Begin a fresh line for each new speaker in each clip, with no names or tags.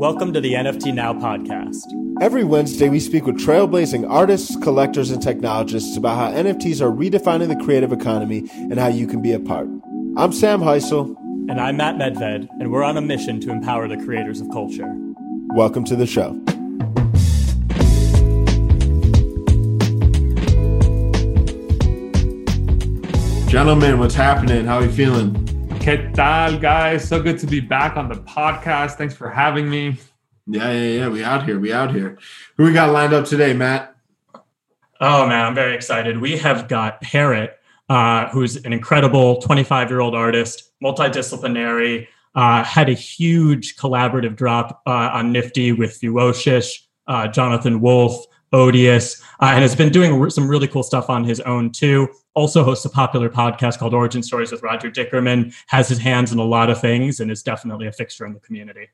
Welcome to the NFT Now podcast.
Every Wednesday, we speak with trailblazing artists, collectors, and technologists about how NFTs are redefining the creative economy and how you can be a part. I'm Sam Heisel.
And I'm Matt Medved, and we're on a mission to empower the creators of culture.
Welcome to the show. Gentlemen, what's happening? How are you feeling?
¿Qué tal, guys? So good to be back on the podcast. Thanks for having me.
Yeah, yeah, yeah. We out here. We out here. Who we got lined up today, Matt?
Oh man, I'm very excited. We have got Parrott, uh, who's an incredible 25 year old artist, multidisciplinary. Uh, had a huge collaborative drop uh, on Nifty with Fewocious, uh, Jonathan Wolfe, Odious, uh, and has been doing some really cool stuff on his own too. Also hosts a popular podcast called Origin Stories with Roger Dickerman. Has his hands in a lot of things and is definitely a fixture in the community.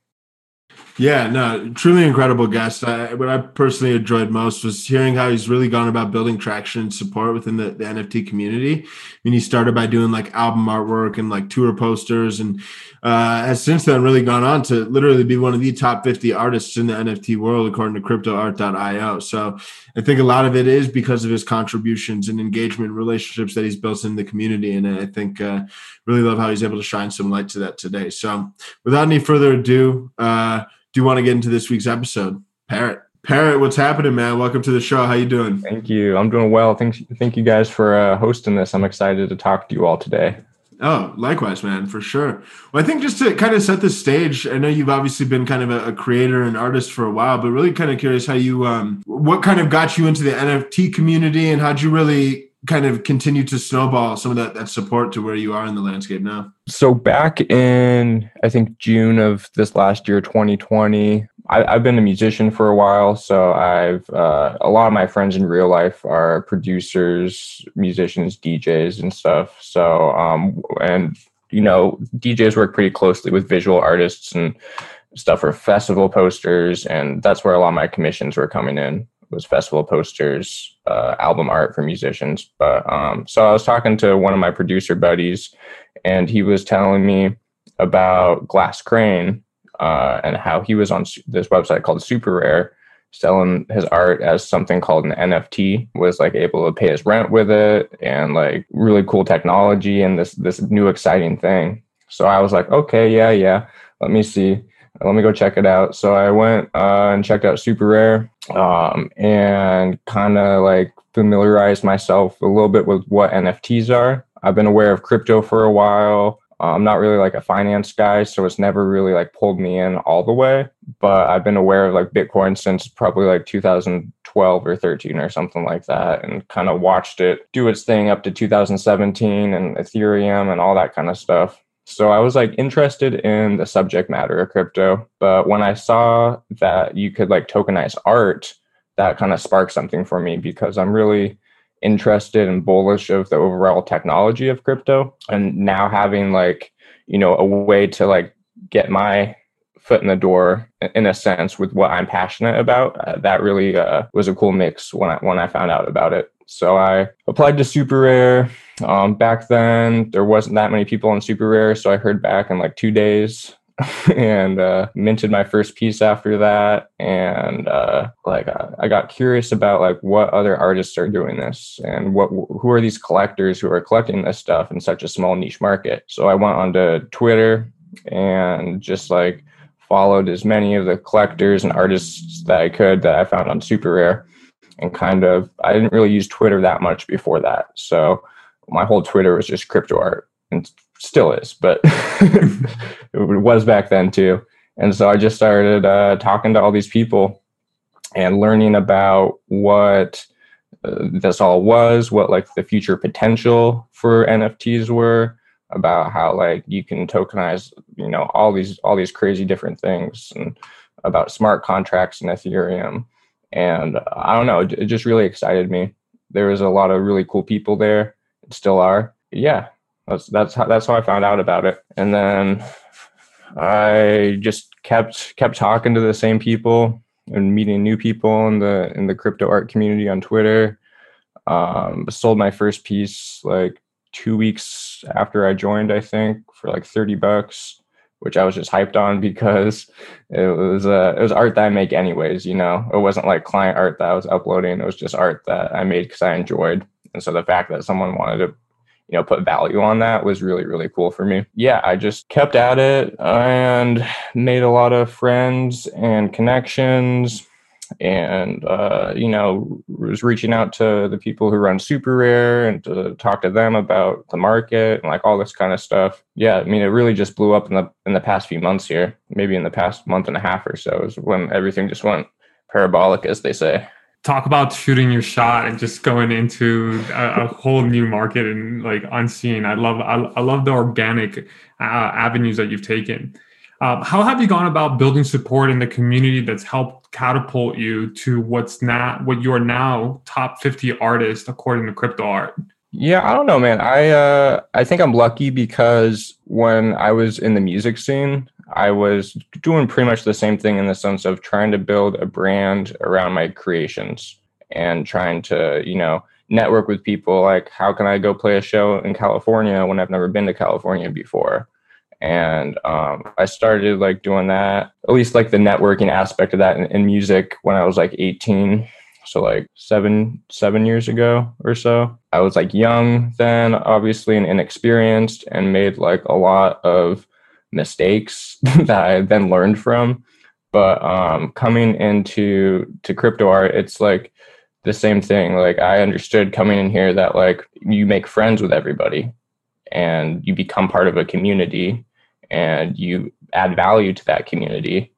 Yeah, no, truly incredible guest. I, what I personally enjoyed most was hearing how he's really gone about building traction and support within the, the NFT community. I mean, he started by doing like album artwork and like tour posters, and uh, has since then really gone on to literally be one of the top 50 artists in the NFT world, according to CryptoArt.io. So I think a lot of it is because of his contributions and engagement relationships that he's built in the community. And I think uh, really love how he's able to shine some light to that today. So without any further ado, uh, do you want to get into this week's episode? Parrott. Parrott, what's happening, man? Welcome to the show. How you doing?
Thank you. I'm doing well. Thank thank you guys for uh, hosting this. I'm excited to talk to you all today.
Oh, likewise, man, for sure. Well, I think just to kind of set the stage, I know you've obviously been kind of a, a creator and artist for a while, but really kind of curious how you, um, what kind of got you into the NFT community and how'd you really kind of continue to snowball some of that, that support to where you are in the landscape now?
So back in I think June of this last year, 2020, I, have been a musician for a while. So I've uh, a lot of my friends in real life are producers, musicians, DJs, and stuff. So um, and you know DJs work pretty closely with visual artists and stuff for festival posters, and that's where a lot of my commissions were coming in was festival posters, uh, album art for musicians. But um, so I was talking to one of my producer buddies, and he was telling me about Glass Crane uh, and how he was on this website called Super Rare, selling his art as something called an NFT. Was like able to pay his rent with it, and like really cool technology and this this new exciting thing. So I was like, okay, yeah, yeah. Let me see let me go check it out. So I went uh, and checked out Super Rare um, and kind of like familiarized myself a little bit with what NFTs are. I've been aware of crypto for a while. Uh, I'm not really like a finance guy, so it's never really like pulled me in all the way. But I've been aware of like Bitcoin since probably like 2012 or 13 or something like that, and kind of watched it do its thing up to 2017 and Ethereum and all that kind of stuff. So I was like interested in the subject matter of crypto, but when I saw that you could like tokenize art, that kind of sparked something for me because I'm really interested and bullish of the overall technology of crypto and now having like, you know, a way to like get my foot in the door in a sense with what I'm passionate about. Uh, that really uh, was a cool mix when I when I found out about it. So I applied to Super Rare. Um, back then, there wasn't that many people on Super Rare, so I heard back in like two days. and uh, minted my first piece after that. And uh, like uh, i got curious about like what other artists are doing this and what who are these collectors who are collecting this stuff in such a small niche market. So i went onto twitter and just like followed as many of the collectors and artists that i could that i found on super rare. And kind of I didn't really use Twitter that much before that. So my whole Twitter was just crypto art and still is, but it was back then too. And so I just started uh, talking to all these people and learning about what uh, this all was, what like the future potential for NFTs were, about how like you can tokenize, you know, all these all these crazy different things, and about smart contracts and Ethereum and I don't know, it just really excited me. There was a lot of really cool people there, still are. Yeah, that's that's how that's how I found out about it. And then I just kept kept talking to the same people and meeting new people in the in the crypto art community on Twitter. Um, sold my first piece like two weeks after I joined, I think, for like thirty bucks which I was just hyped on because it was uh, it was art that I make anyways. You know, it wasn't like client art that I was uploading. It was just art that I made because I enjoyed. And so the fact that someone wanted to you know put value on that was really really cool for me. Yeah i just kept at it and made a lot of friends and connections and uh, you know was reaching out to the people who run super rare and to talk to them about the market and like all this kind of stuff. Yeah i mean it really just blew up in the in the past few months here maybe in the past month and a half or so is when everything just went parabolic as they say
talk about shooting your shot and just going into a, a whole new market and like unseen i love i, I love the organic uh, avenues that you've taken um, how have you gone about building support in the community that's helped catapult you to what's now what you are now top 50 artist according to crypto art?
Yeah, I don't know, man. I uh, I think I'm lucky because when I was in the music scene, I was doing pretty much the same thing in the sense of trying to build a brand around my creations and trying to, you know, network with people. Like, how can I go play a show in California when I've never been to California before? and um, i started like doing that at least like the networking aspect of that in, in, music when i was like 18 so like seven seven years ago or so i was like young then obviously and inexperienced and made like a lot of mistakes that i then learned from. But um, coming into to crypto art it's like the same thing. Like i understood coming in here that like you make friends with everybody and you become part of a community and you add value to that community.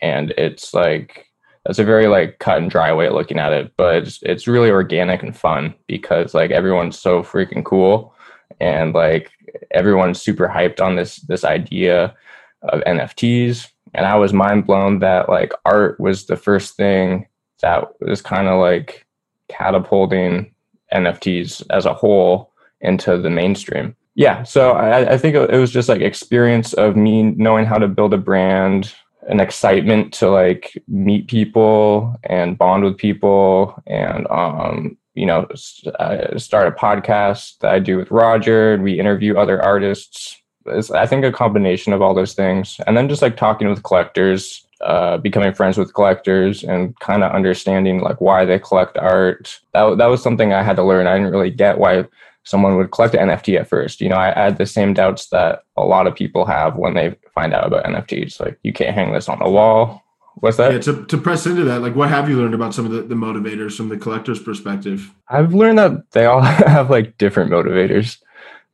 And it's like that's a very like cut and dry way of looking at it but it's, it's really organic and fun because like everyone's so freaking cool and like everyone's super hyped on this this idea of nfts and i was mind blown that like art was the first thing that was kind of like catapulting nfts as a whole into the mainstream. Yeah so I, I, think it was just like experience of me knowing how to build a brand an excitement to like meet people and bond with people and um you know start a podcast that i do with roger and we interview other artists it's, i think a combination of all those things and then just like talking with collectors uh, becoming friends with collectors and kind of understanding like why they collect art that, that was something i had to learn i didn't really get why someone would collect an NFT at first. You know, I had the same doubts that a lot of people have when they find out about NFTs. Like, you can't hang this on the wall. What's that?
Yeah, to, to press into that, like, what have you learned about some of the, the motivators from the collector's perspective?
I've learned that they all have like different motivators.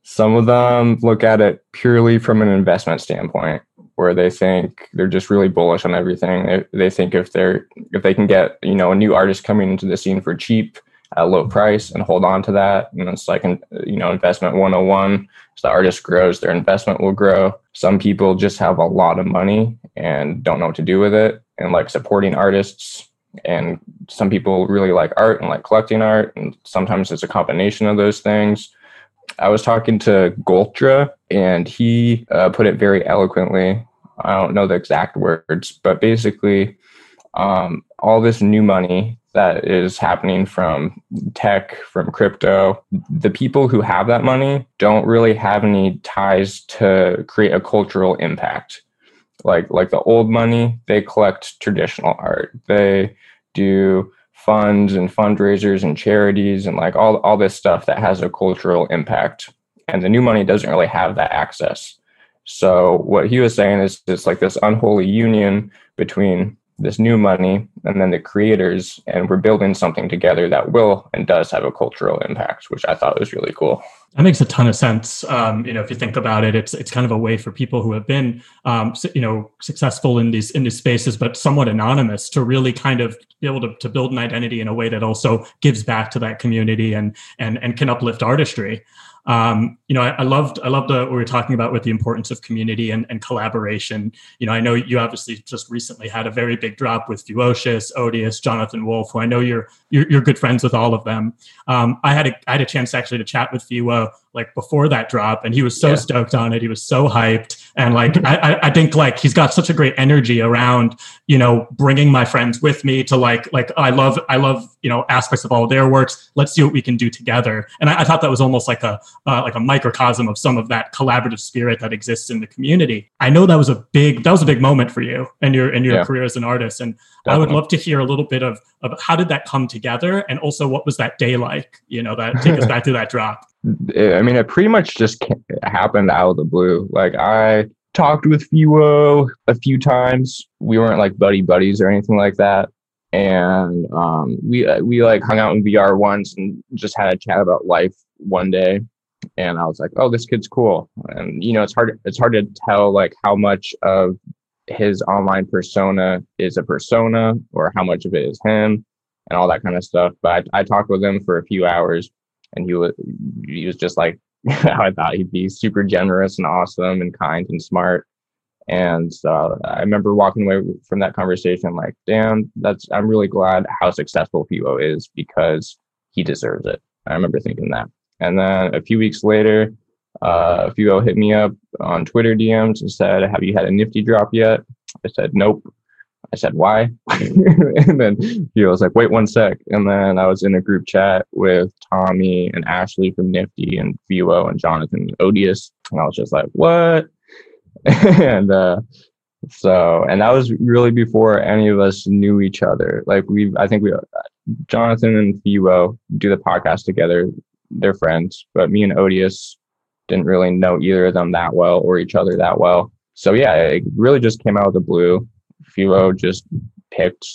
Some of them look at it purely from an investment standpoint, where they think they're just really bullish on everything. They, they think if they're if they can get you know a new artist coming into the scene for cheap, at a low price and hold on to that. And it's like, an, you know, investment 101. As the artist grows, their investment will grow. Some people just have a lot of money and don't know what to do with it and like supporting artists. And some people really like art and like collecting art. And sometimes it's a combination of those things. I was talking to Goltra and he uh, put it very eloquently. I don't know the exact words, but basically, um, all this new money that is happening from tech, from crypto. The people who have that money don't really have any ties to create a cultural impact. Like like the old money, they collect traditional art. They do funds and fundraisers and charities and like all, all this stuff that has a cultural impact. And the new money doesn't really have that access. So what he was saying is it's like this unholy union between this new money and then the creators and we're building something together that will and does have a cultural impact which i thought was really cool.
That makes a ton of sense. Um, you know if you think about it it's it's kind of a way for people who have been um, you know successful in these in these spaces but somewhat anonymous to really kind of be able to, to build an identity in a way that also gives back to that community and and and can uplift artistry um, you know, I, I, loved I loved uh, what we were talking about with the importance of community and, and collaboration. You know, I know you obviously just recently had a very big drop with Fewocious, Odious, Jonathan Wolfe, who I know you're you're, you're good friends with all of them. Um, I had a I had a chance actually to chat with Fewo like before that drop, and he was so
Yeah.
stoked on it. He was so hyped, and like I, I- think like he's got such a great energy around you know bringing my friends with me to like like I love I love you know aspects of all their works. Let's see what we can do together. And I, I thought that was almost like a uh, like a microcosm of some of that collaborative spirit that exists in the community. I know that was a big that was a big moment for you and your and your
Yeah.
career as an artist. And I would love to hear a little bit of of how did that come together, and also what was that day like? You know, that take us back to that drop.
I mean, it pretty much just happened out of the blue. Like I talked with Fewo a few times. We weren't like buddy buddies or anything like that. And um, we uh, we like hung out in VR once and just had a chat about life one day. And I was like, "Oh, this kid's cool." And you know, it's hard it's hard to tell like how much of his online persona is a persona or how much of it is him and all that kind of stuff. But I, I talked with him for a few hours and he was he was just like how I thought he'd be super generous and awesome and kind and smart. And uh, I remember walking away from that conversation like, damn, that's I'm really glad how successful Fewo is because he deserves it. I remember thinking that. And then a few weeks later, uh, Fewo hit me up on Twitter DMs and said, "Have you had a Nifty drop yet?" I said, "Nope." I said, why? and then he was like, wait one sec. And then I was in a group chat with Tommy and Ashley from Nifty and Fewo and Jonathan Odious. And I was just like, what? and uh, so, and that was really before any of us knew each other. Like we, I think we, Jonathan and Fewo do the podcast together. They're friends, but me and Odious didn't really know either of them that well or each other that well. So yeah, it really just came out of the blue. Fewo just picked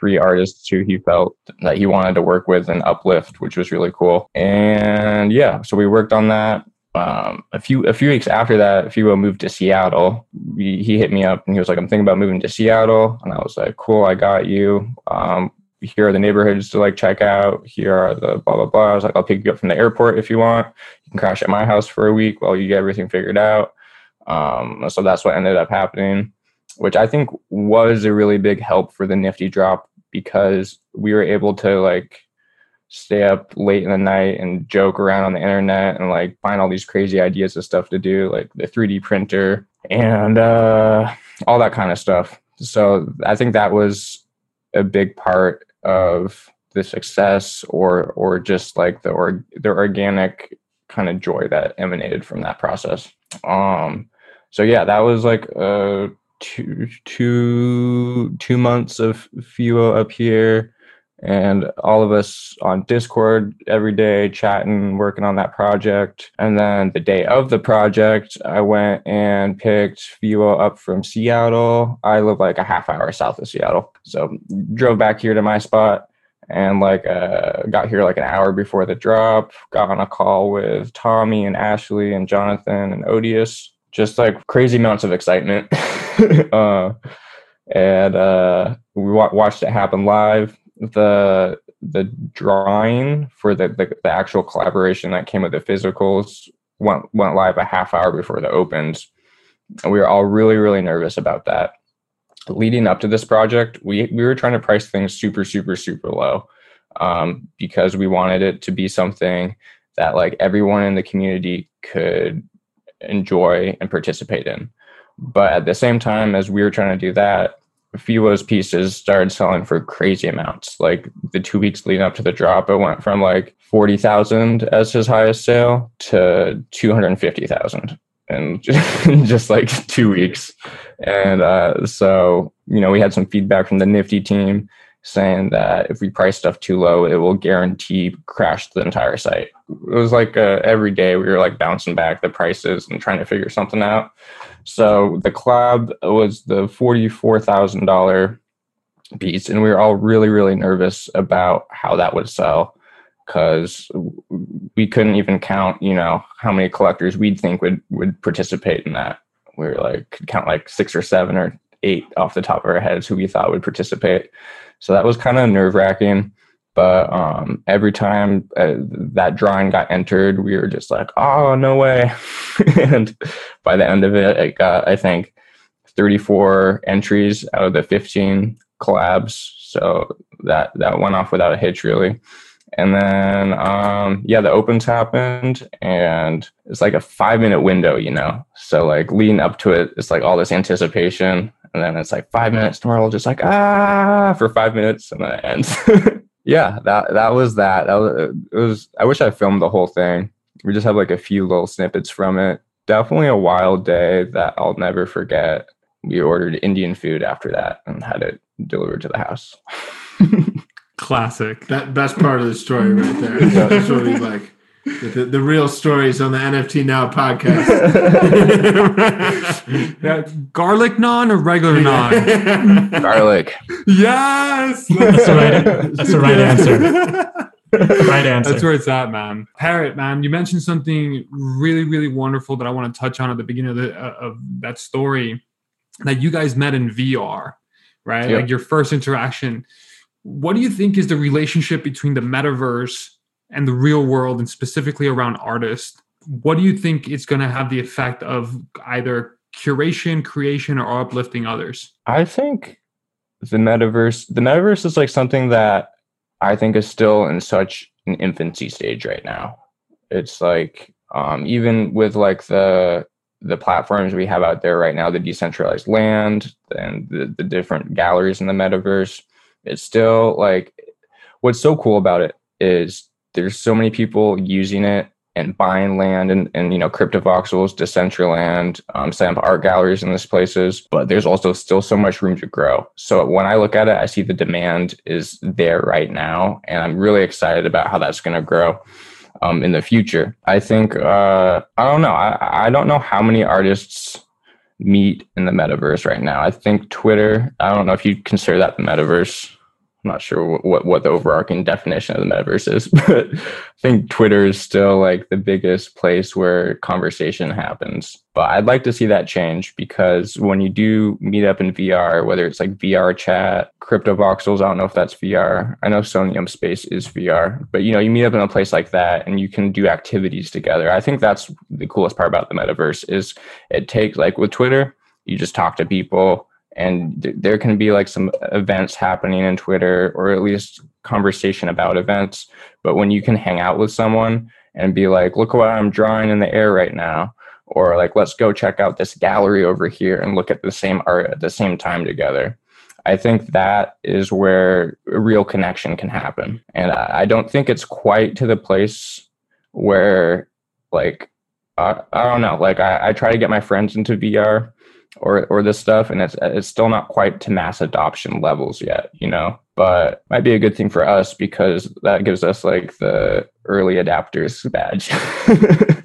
three artists who he felt that he wanted to work with and uplift, which was really cool. And yeah, so we worked on that. Um, a few a few weeks after that, Fewo moved to Seattle. We, he hit me up and he was like, "I'm thinking about moving to Seattle," and I was like, "Cool, I got you." Um, here are the neighborhoods to like check out. Here are the blah blah blah. I was like, "I'll pick you up from the airport if you want. You can crash at my house for a week while you get everything figured out." Um, so that's what ended up happening which I think was a really big help for the Nifty drop because we were able to like stay up late in the night and joke around on the internet and like find all these crazy ideas of stuff to do, like the 3D printer and uh, all that kind of stuff. So I think that was a big part of the success or or just like the or the organic kind of joy that emanated from that process. Um so yeah, that was like uh two two two months of Fewo up here and all of us on Discord every day chatting, working on that project. And then the day of the project, I went and picked Fewo up from Seattle. I live like a half hour south of Seattle. So drove back here to my spot and like uh, got here like an hour before the drop, got on a call with Tommy and Ashley and Jonathan and Odious. Just like crazy amounts of excitement. uh, and uh, we wa- watched it happen live. The the drawing for the, the the actual collaboration that came with the physicals went went live a half hour before the opens, and we were all really really nervous about that. Leading up to this project, we we were trying to price things super super super low, um, because we wanted it to be something that like everyone in the community could enjoy and participate in. But at the same time as we were trying to do that, Fewo's pieces started selling for crazy amounts. Like the two weeks leading up to the drop, it went from like forty thousand as his highest sale to two hundred and fifty thousand in just, in just like two weeks. And uh, so you know, we had some feedback from the Nifty team saying that if we price stuff too low, it will guarantee crash the entire site. It was like uh, every day we were like bouncing back the prices and trying to figure something out. So the collab was the forty-four thousand dollar piece, and we were all really, really nervous about how that would sell because we couldn't even count, you know, how many collectors we'd think would would participate in that. We were like could count like six or seven or eight off the top of our heads who we thought would participate. So that was kind of nerve wracking. But um, every time uh, that drawing got entered, we were just like, "Oh, no way!" and by the end of it, it got I think 34 entries out of the 15 collabs. So that that went off without a hitch, really. And then, um, yeah, the opens happened, and it's like a five minute window, you know. So like leading up to it, it's like all this anticipation, and then it's like five minutes, and we're just like ah for five minutes, and then it ends. yeah, that that was that. That was it. Was I wish I filmed the whole thing. We just have like a few little snippets from it. Definitely a wild day that I'll never forget. We ordered Indian food after that and had it delivered to the house.
Classic.
That best part of the story right there. That's what we like. The, the, real stories on the NFT Now podcast.
yeah, garlic naan or regular naan?
garlic.
Yes.
That's the right. That's the right answer. right answer.
That's where it's at, man. Parrott, man, you mentioned something really, really wonderful that I want to touch on at the beginning of, the, uh, of that story that you guys met in VR, right? Yep. Like your first interaction what do you think is the relationship between the metaverse and the real world and specifically around artists what do you think is going to have the effect of either curation creation or uplifting others?
I think the metaverse the metaverse is like something that i think is still in such an infancy stage right now. It's like um, even with like the the platforms we have out there right now the decentralized land and the, the different galleries in the metaverse it's still like what's so cool about it is there's so many people using it and buying land and, and you know cryptovoxels decentraland um, setting up art galleries in these places but there's also still so much room to grow so when i look at it i see the demand is there right now and i'm really excited about how that's going to grow um, in the future i think uh, i don't know I, I don't know how many artists meet in the metaverse right now. I think Twitter, I don't know if you consider that the metaverse. I'm not sure what, what the overarching definition of the metaverse is, but I think Twitter is still like the biggest place where conversation happens. But I'd like to see that change because when you do meet up in VR, whether it's like VR chat, crypto voxels, I don't know if that's VR. I know Somnium Space is VR, but you know, you meet up in a place like that and you can do activities together. I think that's the coolest part about the metaverse is it takes like with Twitter, you just talk to people and th- there can be like some events happening in Twitter or at least conversation about events. But when you can hang out with someone and be like, look what I'm drawing in the air right now, or like, let's go check out this gallery over here and look at the same art at the same time together. I think that is where a real connection can happen. And I, I don't think it's quite to the place where, like, I, I don't know, like, I, I try to get my friends into VR or or this stuff and it's it's still not quite to mass adoption levels yet you know? But might be a good thing for us because that gives us like the early adapters badge.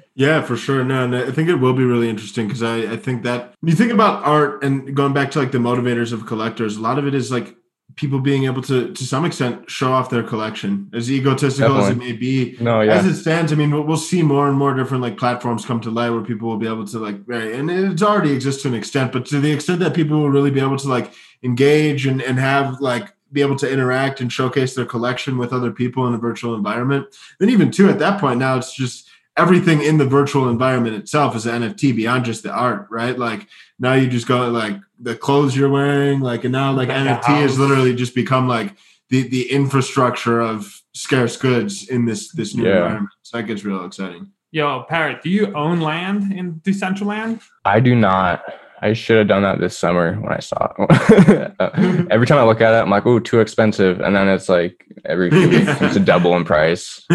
Yeah for sure. No and i think it will be really interesting because I, I think that when you think about art and going back to like the motivators of collectors a lot of it is like people being able to to some extent show off their collection as egotistical Definitely. as it may be
no yeah.
as it stands i mean we'll, we'll, see more and more different like platforms come to light where people will be able to like very and it already exists to an extent but to the extent that people will really be able to like engage and and have like be able to interact and showcase their collection with other people in a virtual environment then even too at that point now it's just everything in the virtual environment itself is an NFT beyond just the art, right? Like now you just go like the clothes you're wearing, like and now like NFT has literally just become like the the infrastructure of scarce goods in this this new yeah. environment. So that gets real exciting.
Yo, Parrott, do you own land in Decentraland?
I do not. I should have done that this summer when I saw it. Uh, mm-hmm. every time I look at it, I'm like, "Oh, too expensive," and then it's like every few weeks it's a double in price.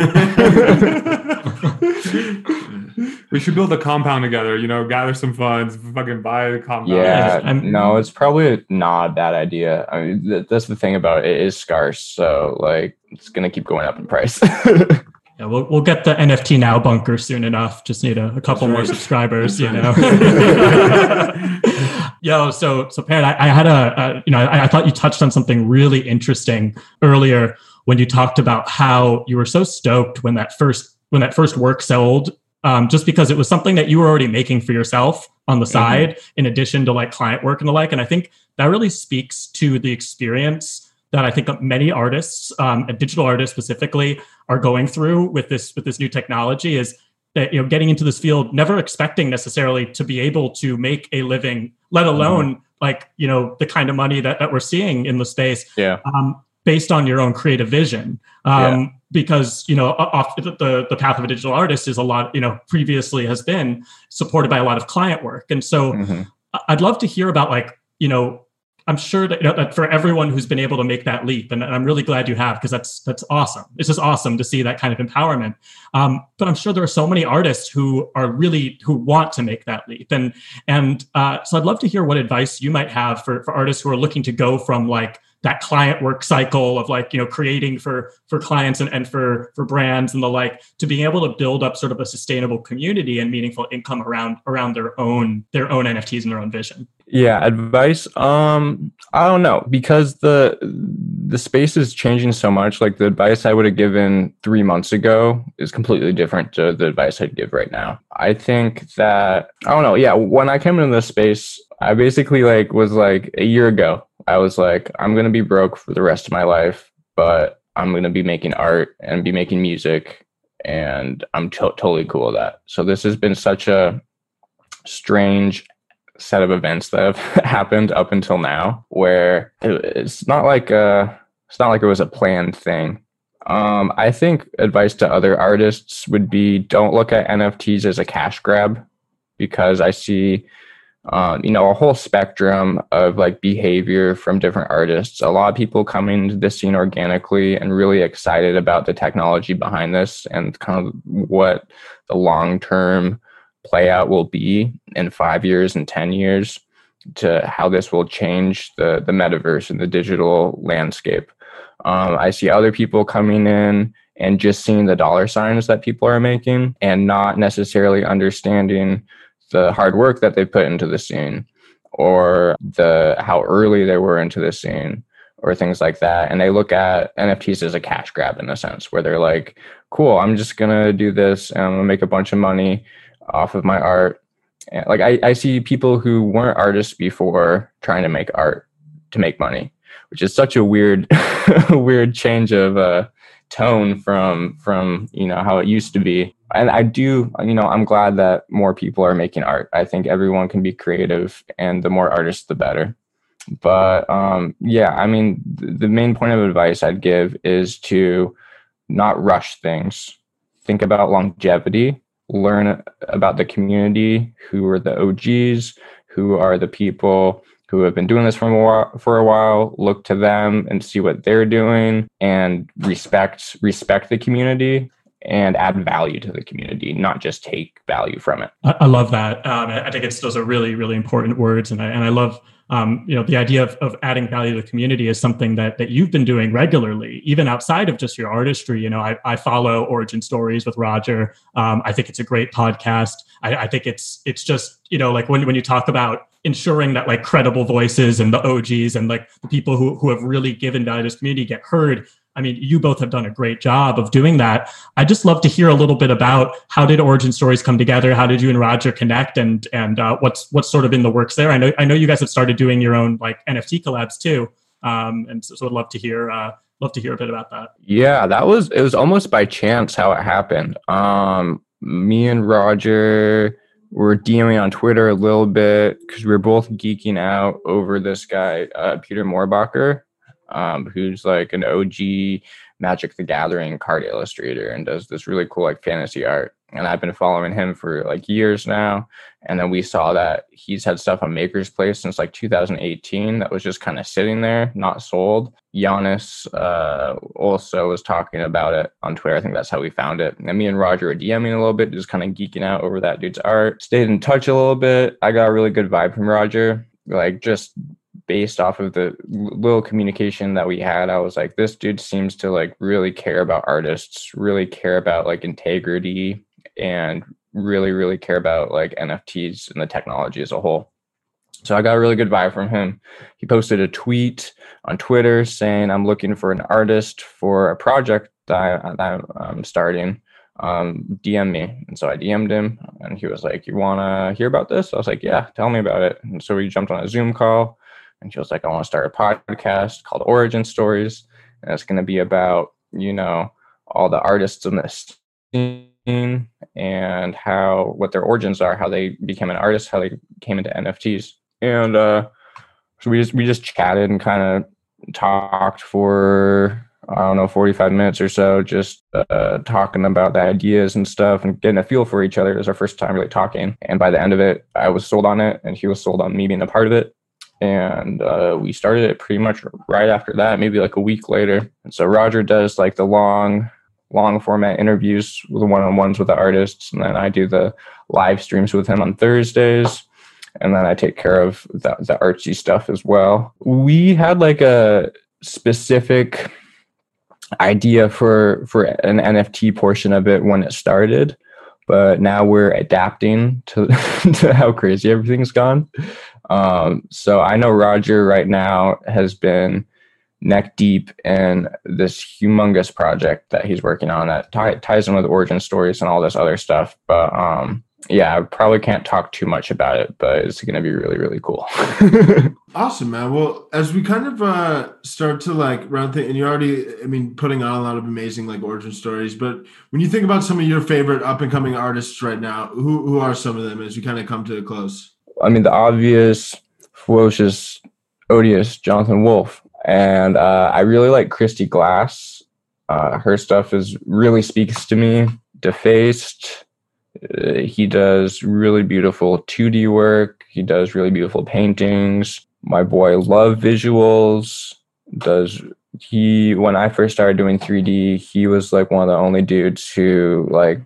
we should build a compound together. You know, gather some funds, fucking buy a compound.
Yeah, no, it's probably not a bad idea. I mean, that's the thing about it, it is scarce, so like it's gonna keep going up in price.
Yeah, we'll we'll get the NFT now bunker soon enough. Just need a, a couple right. more subscribers, you know. Yo, so so Parrott, I, I had a, a, you know I, I thought you touched on something really interesting earlier when you talked about how you were so stoked when that first when that first work sold, um, just because it was something that you were already making for yourself on the mm-hmm. side, in addition to like client work and the like. And I think that really speaks to the experience that I think many artists, um, and digital artists specifically, are going through with this with this new technology. Is that you know getting into this field, never expecting necessarily to be able to make a living, let mm-hmm. alone mm-hmm. like you know the kind of money that, that we're seeing in the space.
Yeah.
Um, based on your own creative vision. Um, yeah. Because you know, off the the path of a digital artist is a lot. You know, previously has been supported by a lot of client work, and so mm-hmm. I'd love to hear about like you know I'm sure that, you know, that for everyone who's been able to make that leap, and, I'm really glad you have because that's that's awesome. It's just awesome to see that kind of empowerment. Um, but I'm sure there are so many artists who are really who want to make that leap, and and uh, so I'd love to hear what advice you might have for for artists who are looking to go from like that client work cycle of like you know creating for for clients and, and for for brands and the like to being able to build up sort of a sustainable community and meaningful income around around their own their own nfts and their own vision
yeah advice um i don't know because the the space is changing so much like the advice i would have given three months ago is completely different to the advice i'd give right now i think that i don't know yeah when i came into this space i basically like was like a year ago I was like, I'm to be broke for the rest of my life, but I'm to be making art and be making music. And I'm to- totally cool with that. So this has been such a strange set of events that have happened up until now where it's not like a, it's not like it was a planned thing. Um, I think advice to other artists would be don't look at NFTs as a cash grab because I see um, you know, a whole spectrum of like behavior from different artists. A lot of people coming to the scene organically and really excited about the technology behind this and kind of what the long term play out will be in five years and 10 years to how this will change the, the metaverse and the digital landscape. Um, I see other people coming in and just seeing the dollar signs that people are making and not necessarily understanding the hard work that they put into the scene or the how early they were into the scene or things like that and they look at nfts as a cash grab in a sense where they're like cool i'm just gonna do this and i'm gonna make a bunch of money off of my art. Like I, I see people who weren't artists before trying to make art to make money which is such a weird weird change of uh, tone from from you know how it used to be. And i do you know i'm glad that more people are making art. I think everyone can be creative and the more artists the better. But um yeah i mean th- the main point of advice i'd give is to not rush things. Think about longevity learn about the community who are the og's who are the people who have been doing this for a while, for a while look to them and see what they're doing and respect respect the community and add value to the community, not just take value from it.
I, love that. Um, I think it's those are really really important words, and I and I love um, you know the idea of, of adding value to the community is something that that you've been doing regularly, even outside of just your artistry. You know, I, I follow Origin Stories with Roger. Um, I think it's a great podcast. I, I think it's it's just you know like when when you talk about ensuring that like credible voices and the OGs and like the people who, who have really given value to this community get heard. I mean, you both have done a great job of doing that. I just love to hear a little bit about how did Origin Stories come together? How did you and Roger connect, and and uh, what's what's sort of in the works there? I know I know you guys have started doing your own like NFT collabs too, um, and so, so I'd love to hear uh, love to hear a bit about that.
Yeah, that was it was almost by chance how it happened. Um, me and Roger were DMing on Twitter a little bit because we are both geeking out over this guy, uh, Peter Mohrbacher, um, who's like an OG Magic the Gathering card illustrator and does this really cool like fantasy art. And I've been following him for like years now. And then we saw that he's had stuff on Maker's Place since like 2018 that was just kind of sitting there, not sold. Giannis uh, also was talking about it on Twitter. I think that's how we found it. And me and Roger were DMing a little bit, just kind of geeking out over that dude's art. Stayed in touch a little bit. I got a really good vibe from Roger. Like just based off of the little communication that we had i was like this dude seems to like really care about artists really care about like integrity and really really care about like nfts and the technology as a whole so i got a really good vibe from him he posted a tweet on twitter saying i'm looking for an artist for a project that, I, that i'm starting um, DM me. And so I DM'd him and he was like, You want to hear about this? I was like, Yeah, tell me about it. And so we jumped on a Zoom call and she was like, I want to start a podcast called Origin Stories. And it's going to be about, you know, all the artists in this scene and how, what their origins are, how they became an artist, how they came into NFTs. And uh, so we just, we just chatted and kind of talked for I don't know, 45 minutes or so, just uh, talking about the ideas and stuff and getting a feel for each other. It was our first time really talking. And by the end of it, I was sold on it and he was sold on me being a part of it. And uh, we started it pretty much right after that, maybe like a week later. And so Roger does like the long, long format interviews with the one on ones with the artists. And then I do the live streams with him on Thursdays and then I take care of the, the artsy stuff as well. We had like a specific idea for for an NFT portion of it when it started, but now we're adapting to to how crazy everything's gone. Um, so I know Roger right now has been neck deep in this humongous project that he's working on that ties in with origin stories and all this other stuff. But um, yeah, I probably can't talk too much about it, but it's going to be really, really cool.
awesome, man. Well, as we kind of uh, start to like round thing, and you're already, I mean, putting on a lot of amazing like origin stories. But when you think about some of your favorite up and coming artists right now, who who are some of them as we kind of come to a close?
I mean, the obvious, Fewocious, odious Jonathan Wolfe, and uh, I really like Kristy Glass. Uh, her stuff is really speaks to me. Defaced uh, he does really beautiful 2D work. He does really beautiful paintings. My boy love visuals. Does he when I first started doing 3D, he was like one of the only dudes who like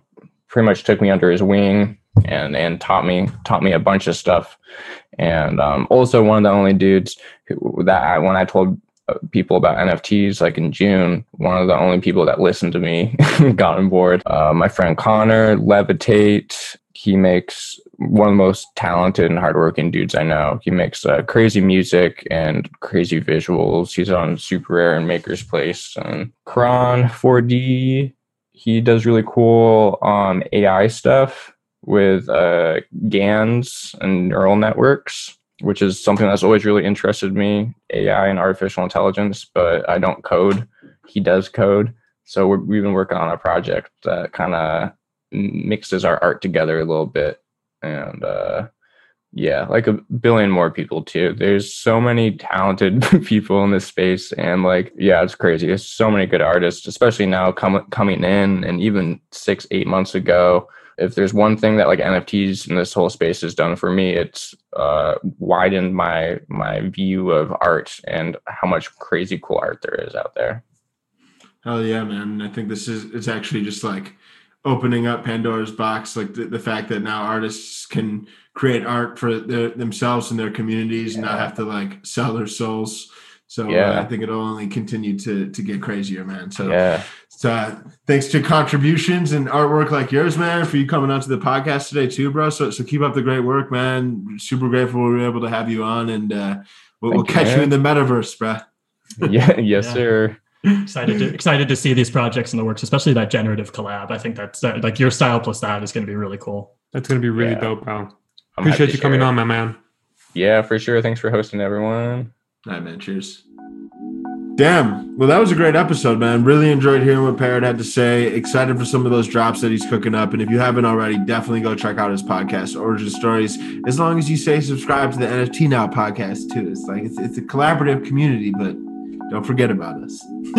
pretty much took me under his wing and and taught me taught me a bunch of stuff. And um, also one of the only dudes who, that I, when I told people about NFTs like in June. One of the only people that listened to me got on board. Uh, my friend Connor, Levitate, he makes one of the most talented and hardworking dudes I know. He makes uh, crazy music and crazy visuals. He's on Super Rare and Maker's Place and Kron 4D. He does really cool um, AI stuff with uh, GANs and neural networks which is something that's always really interested me AI and artificial intelligence, but I don't code. He does code. So we have been working on a project that kind of mixes our art together a little bit. And uh, yeah, like a billion more people too. There's so many talented people in this space. And like, yeah, it's crazy. There's so many good artists, especially now com- coming in. And even six, eight months ago, if there's one thing that like NFTs in this whole space has done for me, it's uh, widened my my view of art and how much crazy cool art there is out there.
Hell yeah, man! I think this is it's actually just like opening up Pandora's box, like the, the fact that now artists can create art for their, themselves and their communities yeah. and not have to like sell their souls. So uh, yeah. uh, I think it'll only continue to to get crazier, man. So
yeah.
So uh, thanks to contributions and artwork like yours, man, for you coming onto the podcast today too, bro. So so keep up the great work, man. Super grateful we were able to have you on, and uh, we'll, we'll catch you, you in the metaverse, bro.
yeah, yes, yeah. sir.
excited to excited to see these projects in the works, especially that generative collab. I think that's uh, like your style plus that is going to be really cool.
That's going to be really yeah. dope, bro. Appreciate you coming on, my man.
Yeah, for sure. Thanks for hosting, everyone.
Right, man. Cheers. Damn. Well, that was a great episode, man. Really enjoyed hearing what Parrott had to say. Excited for some of those drops that he's cooking up. And if you haven't already, definitely go check out his podcast, Origin Stories. As long as you say subscribe to the NFT Now podcast, too. It's like it's, it's a collaborative community, but don't forget about us.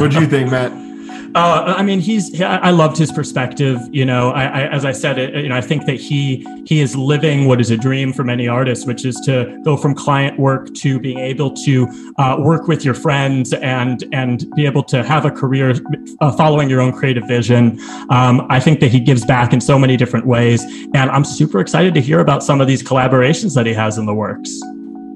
what do you think, Matt?
Uh, I mean, he's. I loved his perspective. You know, I, I, as I said, it, you know, I think that he he is living what is a dream for many artists, which is to go from client work to being able to uh, work with your friends and and be able to have a career uh, following your own creative vision. Um, I think that he gives back in so many different ways, and I'm super excited to hear about some of these collaborations that he has in the works.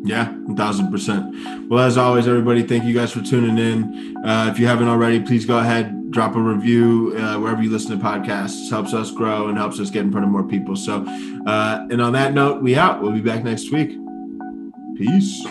Yeah, a thousand percent. Well, as always, everybody, thank you guys for tuning in. Uh, if you haven't already, please go ahead, drop a review uh, wherever you listen to podcasts. Helps us grow and helps us get in front of more people. So, uh, and on that note, we out. We'll be back next week. Peace.